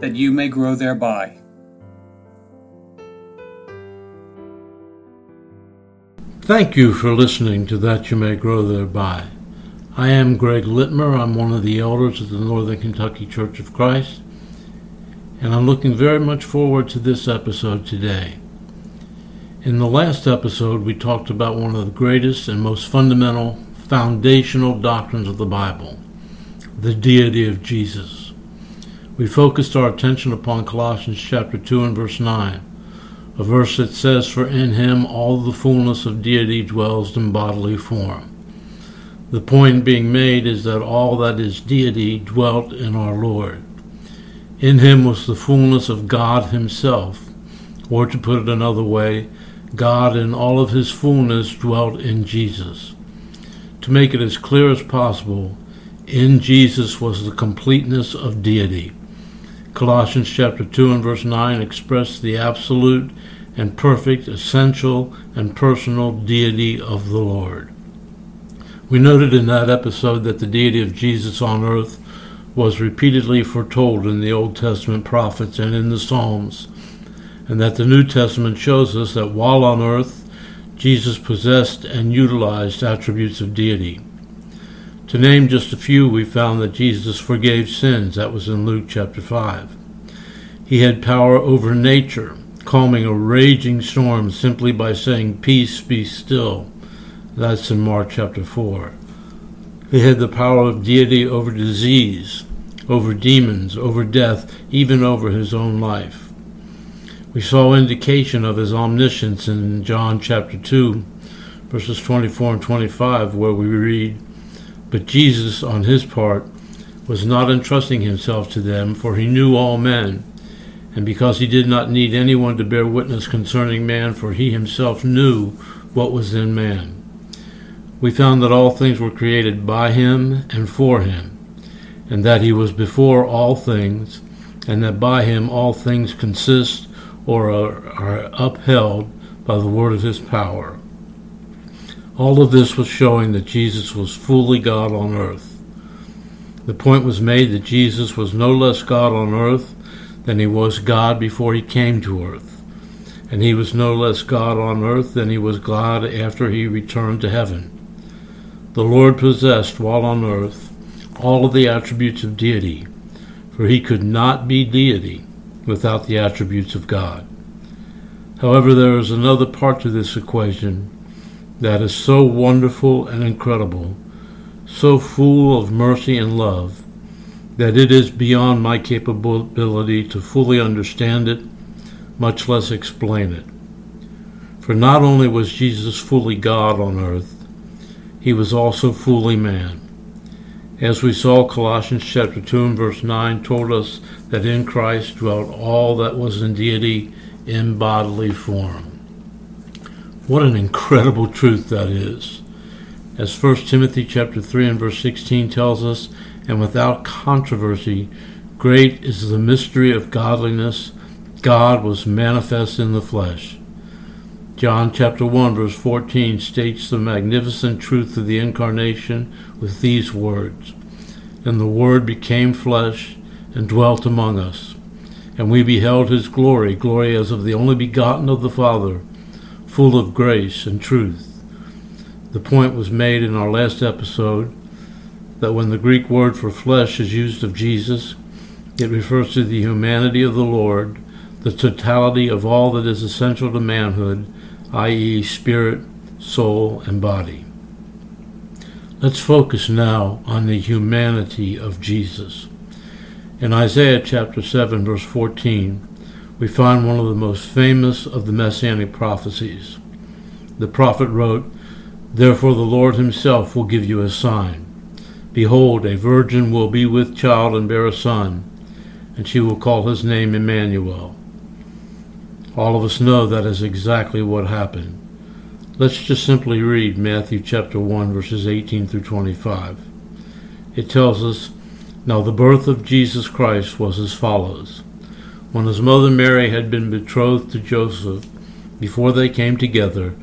that you may grow thereby. Thank you for listening to That You May Grow Thereby. I am Greg Litmer. I'm one of the elders of the Northern Kentucky Church of Christ, and I'm looking very much forward to this episode today. In the last episode, we talked about one of the greatest and most fundamental, foundational doctrines of the Bible the deity of Jesus we focused our attention upon Colossians chapter 2 and verse 9, a verse that says, For in him all the fullness of deity dwells in bodily form. The point being made is that all that is deity dwelt in our Lord. In him was the fullness of God himself, or to put it another way, God in all of his fullness dwelt in Jesus. To make it as clear as possible, in Jesus was the completeness of deity. Colossians chapter 2 and verse 9 express the absolute and perfect, essential, and personal deity of the Lord. We noted in that episode that the deity of Jesus on earth was repeatedly foretold in the Old Testament prophets and in the Psalms, and that the New Testament shows us that while on earth, Jesus possessed and utilized attributes of deity. To name just a few, we found that Jesus forgave sins. That was in Luke chapter 5. He had power over nature, calming a raging storm simply by saying, Peace, be still. That's in Mark chapter 4. He had the power of deity over disease, over demons, over death, even over his own life. We saw indication of his omniscience in John chapter 2, verses 24 and 25, where we read, but Jesus, on his part, was not entrusting himself to them, for he knew all men, and because he did not need anyone to bear witness concerning man, for he himself knew what was in man. We found that all things were created by him and for him, and that he was before all things, and that by him all things consist or are, upheld by the word of his power. All of this was showing that Jesus was fully God on earth. The point was made that Jesus was no less God on earth than he was God before he came to earth, and he was no less God on earth than he was God after he returned to heaven. The Lord possessed, while on earth, all of the attributes of deity, for he could not be deity without the attributes of God. However, there is another part to this equation that is so wonderful and incredible, so full of mercy and love, that it is beyond my capability to fully understand it, much less explain it. For not only was Jesus fully God on earth, he was also fully man. As we saw, Colossians chapter 2 and verse 9 told us that in Christ dwelt all that was in deity in bodily form. What an incredible truth that is. As 1 Timothy chapter 3 and verse 16 tells us, and without controversy, great is the mystery of godliness. God was manifest in the flesh. John chapter 1 verse 14 states the magnificent truth of the incarnation with these words, And the Word became flesh and dwelt among us. And we beheld his glory, glory as of the only begotten of the Father, full of grace and truth. The point was made in our last episode that when the Greek word for flesh is used of Jesus, it refers to the humanity of the Lord, the totality of all that is essential to manhood, i.e., spirit, soul, and body. Let's focus now on the humanity of Jesus. In Isaiah chapter 7, verse 14, we find one of the most famous of the messianic prophecies. The prophet wrote, Therefore the Lord himself will give you a sign. Behold, a virgin will be with child and bear a son, and she will call his name Emmanuel. All of us know that is exactly what happened. Let's just simply read Matthew chapter 1 verses 18 through 25. It tells us, Now the birth of Jesus Christ was as follows. When his mother Mary had been betrothed to Joseph, before they came together,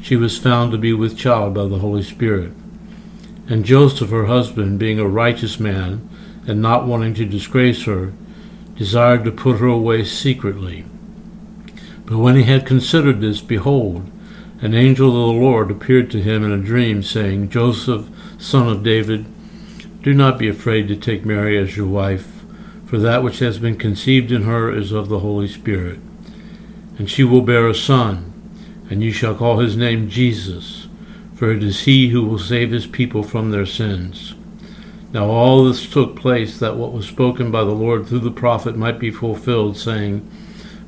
she was found to be with child by the Holy Spirit. And Joseph, her husband, being a righteous man, and not wanting to disgrace her, desired to put her away secretly. But when he had considered this, behold, an angel of the Lord appeared to him in a dream, saying, Joseph, son of David, do not be afraid to take Mary as your wife, for that which has been conceived in her is of the Holy Spirit. And she will bear a son, and you shall call his name Jesus, for it is he who will save his people from their sins. Now all this took place that what was spoken by the Lord through the prophet might be fulfilled, saying,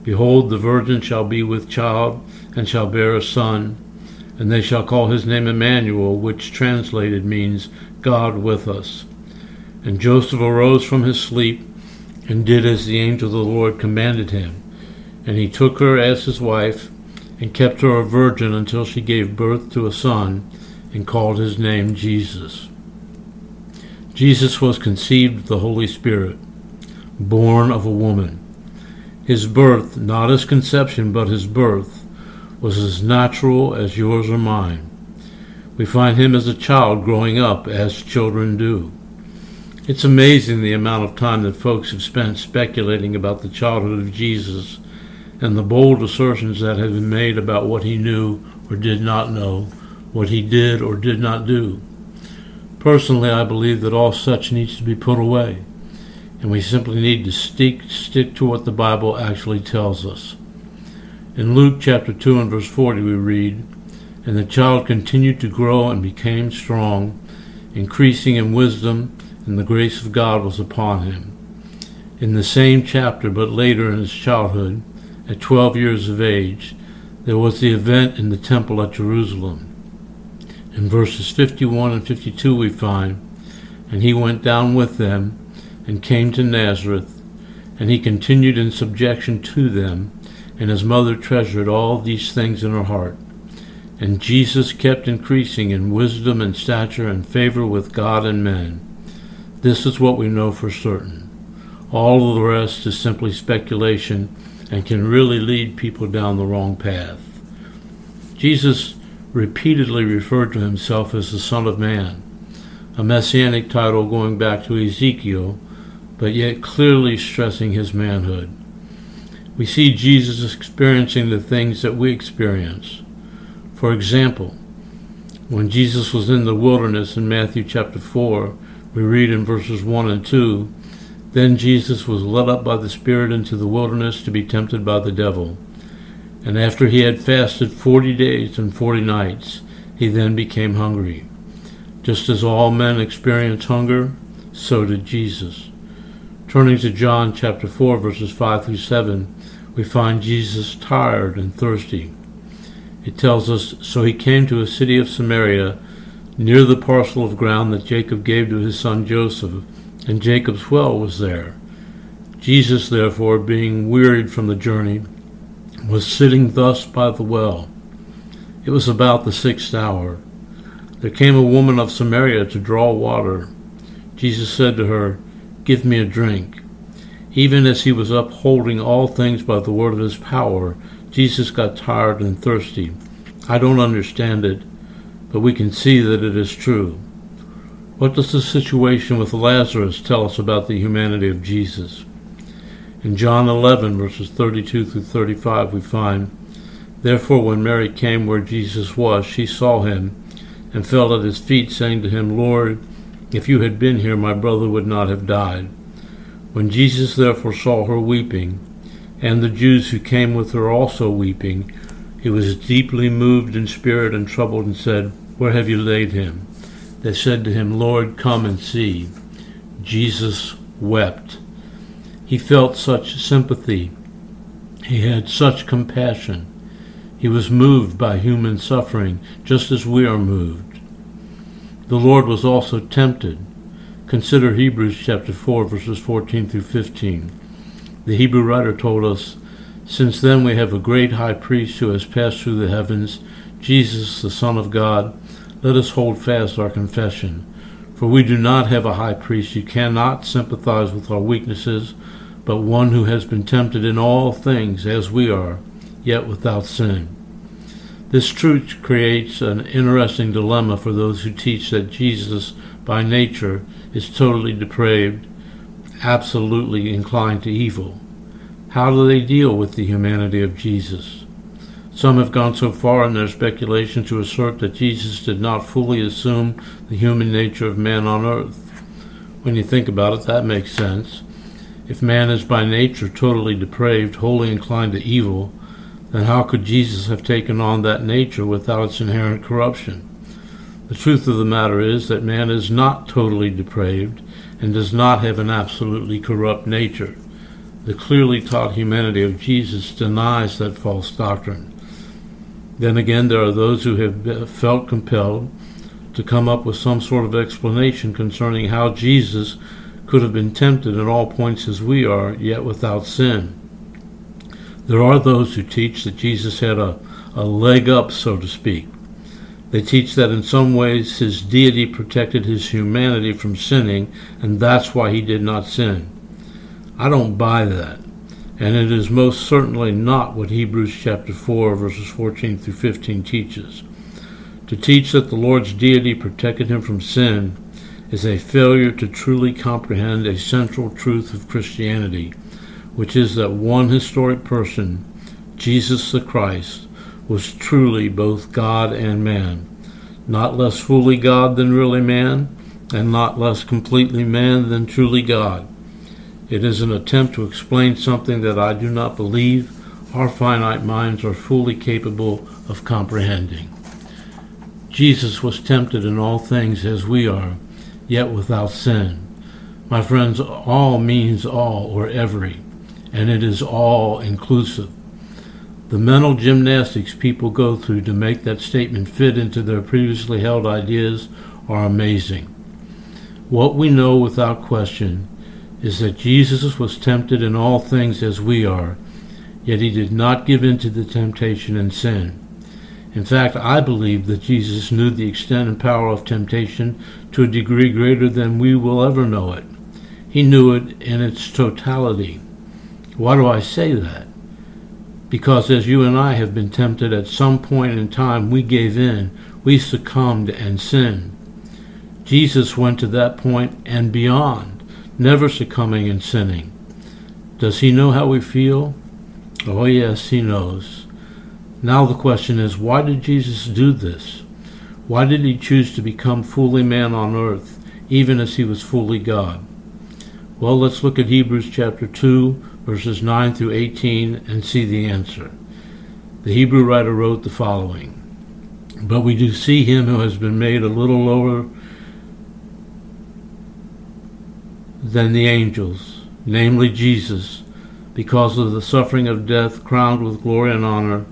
Behold, the virgin shall be with child, and shall bear a son, and they shall call his name Emmanuel, which translated means God with us. And Joseph arose from his sleep, and did as the angel of the Lord commanded him. And he took her as his wife, and kept her a virgin until she gave birth to a son, and called his name Jesus. Jesus was conceived of the Holy Spirit, born of a woman. His birth, not his conception, but his birth, was as natural as yours or mine. We find him as a child growing up as children do. It's amazing the amount of time that folks have spent speculating about the childhood of Jesus and the bold assertions that have been made about what he knew or did not know, what he did or did not do. Personally, I believe that all such needs to be put away, and we simply need to stick, stick to what the Bible actually tells us. In Luke chapter 2 and verse 40, we read, And the child continued to grow and became strong, increasing in wisdom, and the grace of God was upon him. In the same chapter, but later in his childhood, at 12 years of age, there was the event in the temple at Jerusalem. In verses 51 and 52 we find, And he went down with them, and came to Nazareth, and he continued in subjection to them, and his mother treasured all these things in her heart. And Jesus kept increasing in wisdom and stature and favor with God and men. This is what we know for certain. All of the rest is simply speculation and can really lead people down the wrong path. Jesus repeatedly referred to himself as the Son of Man, a messianic title going back to Ezekiel, but yet clearly stressing his manhood. We see Jesus experiencing the things that we experience. For example, when Jesus was in the wilderness in Matthew chapter 4, we read in verses 1 and 2 Then Jesus was led up by the Spirit into the wilderness to be tempted by the devil. And after he had fasted forty days and forty nights, he then became hungry. Just as all men experience hunger, so did Jesus. Turning to John chapter 4, verses 5 through 7, we find Jesus tired and thirsty. It tells us, So he came to a city of Samaria, near the parcel of ground that Jacob gave to his son Joseph, and Jacob's well was there. Jesus, therefore, being wearied from the journey, was sitting thus by the well. It was about the sixth hour. There came a woman of Samaria to draw water. Jesus said to her, Give me a drink. Even as he was upholding all things by the word of his power, Jesus got tired and thirsty. I don't understand it, but we can see that it is true. What does the situation with Lazarus tell us about the humanity of Jesus? In John 11, verses 32 through 35, we find, Therefore, when Mary came where Jesus was, she saw him and fell at his feet, saying to him, Lord, if you had been here, my brother would not have died. When Jesus therefore saw her weeping, and the Jews who came with her also weeping, he was deeply moved in spirit and troubled, and said, Where have you laid him? They said to him, Lord, come and see. Jesus wept. He felt such sympathy. He had such compassion. He was moved by human suffering, just as we are moved. The Lord was also tempted. Consider Hebrews chapter 4, verses 14 through 15. The Hebrew writer told us, Since then we have a great high priest who has passed through the heavens, Jesus, the Son of God. Let us hold fast our confession. For we do not have a high priest who cannot sympathize with our weaknesses, but one who has been tempted in all things as we are, yet without sin. This truth creates an interesting dilemma for those who teach that Jesus, by nature, is totally depraved, absolutely inclined to evil. How do they deal with the humanity of Jesus? Some have gone so far in their speculation to assert that Jesus did not fully assume the human nature of man on earth. When you think about it, that makes sense. If man is by nature totally depraved, wholly inclined to evil, then how could Jesus have taken on that nature without its inherent corruption? The truth of the matter is that man is not totally depraved and does not have an absolutely corrupt nature. The clearly taught humanity of Jesus denies that false doctrine. Then again, there are those who have felt compelled to come up with some sort of explanation concerning how Jesus could have been tempted at all points as we are, yet without sin. There are those who teach that Jesus had a, a leg up, so to speak. They teach that in some ways his deity protected his humanity from sinning, and that's why he did not sin. I don't buy that, and it is most certainly not what Hebrews chapter 4, verses 14 through 15 teaches. To teach that the Lord's deity protected him from sin is a failure to truly comprehend a central truth of Christianity which is that one historic person, Jesus the Christ, was truly both God and man, not less fully God than really man, and not less completely man than truly God. It is an attempt to explain something that I do not believe our finite minds are fully capable of comprehending. Jesus was tempted in all things as we are, yet without sin. My friends, all means all or every and it is all inclusive. The mental gymnastics people go through to make that statement fit into their previously held ideas are amazing. What we know without question is that Jesus was tempted in all things as we are, yet he did not give in to the temptation and sin. In fact, I believe that Jesus knew the extent and power of temptation to a degree greater than we will ever know it. He knew it in its totality. Why do I say that? Because as you and I have been tempted at some point in time, we gave in, we succumbed and sinned. Jesus went to that point and beyond, never succumbing and sinning. Does he know how we feel? Oh, yes, he knows. Now the question is why did Jesus do this? Why did he choose to become fully man on earth, even as he was fully God? Well, let's look at Hebrews chapter 2, verses 9 through 18, and see the answer. The Hebrew writer wrote the following But we do see him who has been made a little lower than the angels, namely Jesus, because of the suffering of death, crowned with glory and honor,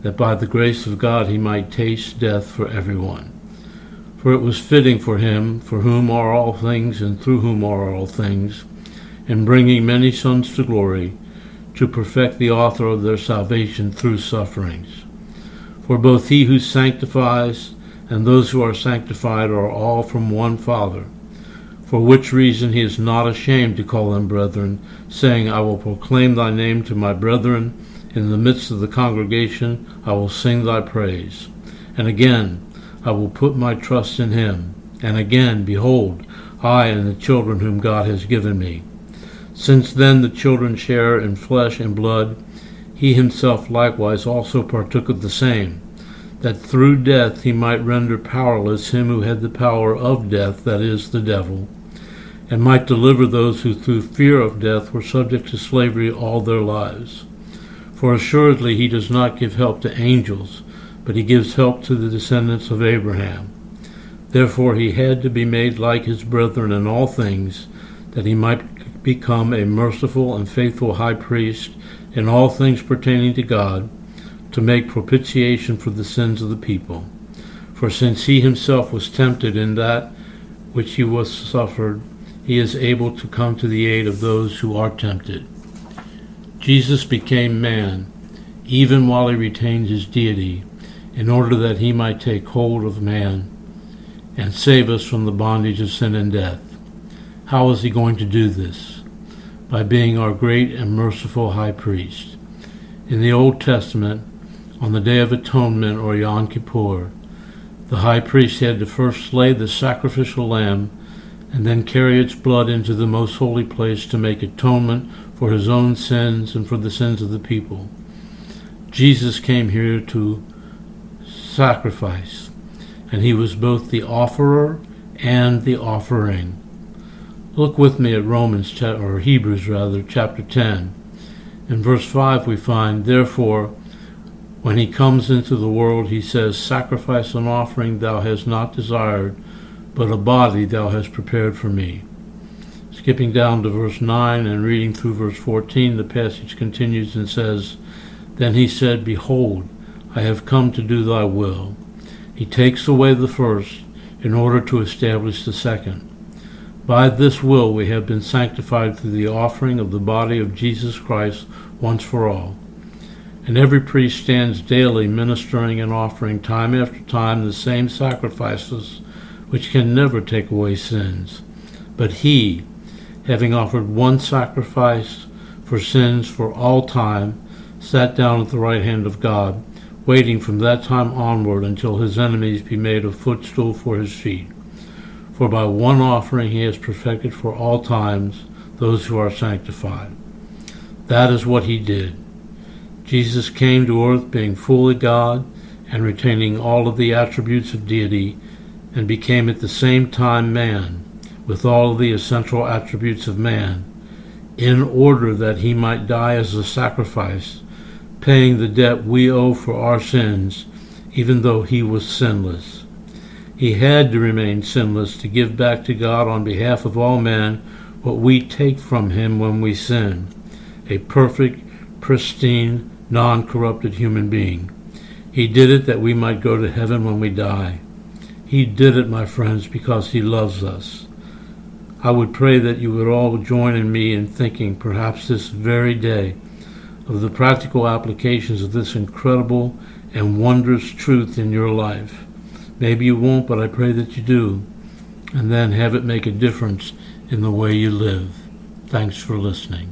that by the grace of God he might taste death for everyone. For it was fitting for him, for whom are all things, and through whom are all things, in bringing many sons to glory, to perfect the author of their salvation through sufferings. For both he who sanctifies and those who are sanctified are all from one Father, for which reason he is not ashamed to call them brethren, saying, I will proclaim thy name to my brethren, in the midst of the congregation I will sing thy praise. And again, I will put my trust in him. And again, behold, I and the children whom God has given me. Since then the children share in flesh and blood, he himself likewise also partook of the same, that through death he might render powerless him who had the power of death, that is, the devil, and might deliver those who through fear of death were subject to slavery all their lives. For assuredly he does not give help to angels, but he gives help to the descendants of Abraham. Therefore he had to be made like his brethren in all things, that he might become a merciful and faithful high priest in all things pertaining to God, to make propitiation for the sins of the people. For since he himself was tempted in that which he was suffered, he is able to come to the aid of those who are tempted. Jesus became man, even while he retained his deity, in order that he might take hold of man and save us from the bondage of sin and death. How is he going to do this? By being our great and merciful high priest. In the Old Testament, on the Day of Atonement or Yom Kippur, the high priest had to first slay the sacrificial lamb and then carry its blood into the most holy place to make atonement for his own sins and for the sins of the people. Jesus came here to sacrifice, and he was both the offerer and the offering. Look with me at Romans or Hebrews rather chapter 10. In verse 5 we find therefore when he comes into the world he says sacrifice and offering thou hast not desired but a body thou hast prepared for me. Skipping down to verse 9 and reading through verse 14, the passage continues and says, Then he said, Behold, I have come to do thy will. He takes away the first in order to establish the second. By this will we have been sanctified through the offering of the body of Jesus Christ once for all. And every priest stands daily ministering and offering time after time the same sacrifices which can never take away sins. But he, having offered one sacrifice for sins for all time, sat down at the right hand of God, waiting from that time onward until his enemies be made a footstool for his feet. For by one offering he has perfected for all times those who are sanctified. That is what he did. Jesus came to earth being fully God and retaining all of the attributes of deity and became at the same time man, with all the essential attributes of man, in order that he might die as a sacrifice, paying the debt we owe for our sins, even though he was sinless. He had to remain sinless to give back to God on behalf of all men what we take from him when we sin a perfect, pristine, non corrupted human being. He did it that we might go to heaven when we die. He did it, my friends, because He loves us. I would pray that you would all join in me in thinking, perhaps this very day, of the practical applications of this incredible and wondrous truth in your life. Maybe you won't, but I pray that you do, and then have it make a difference in the way you live. Thanks for listening.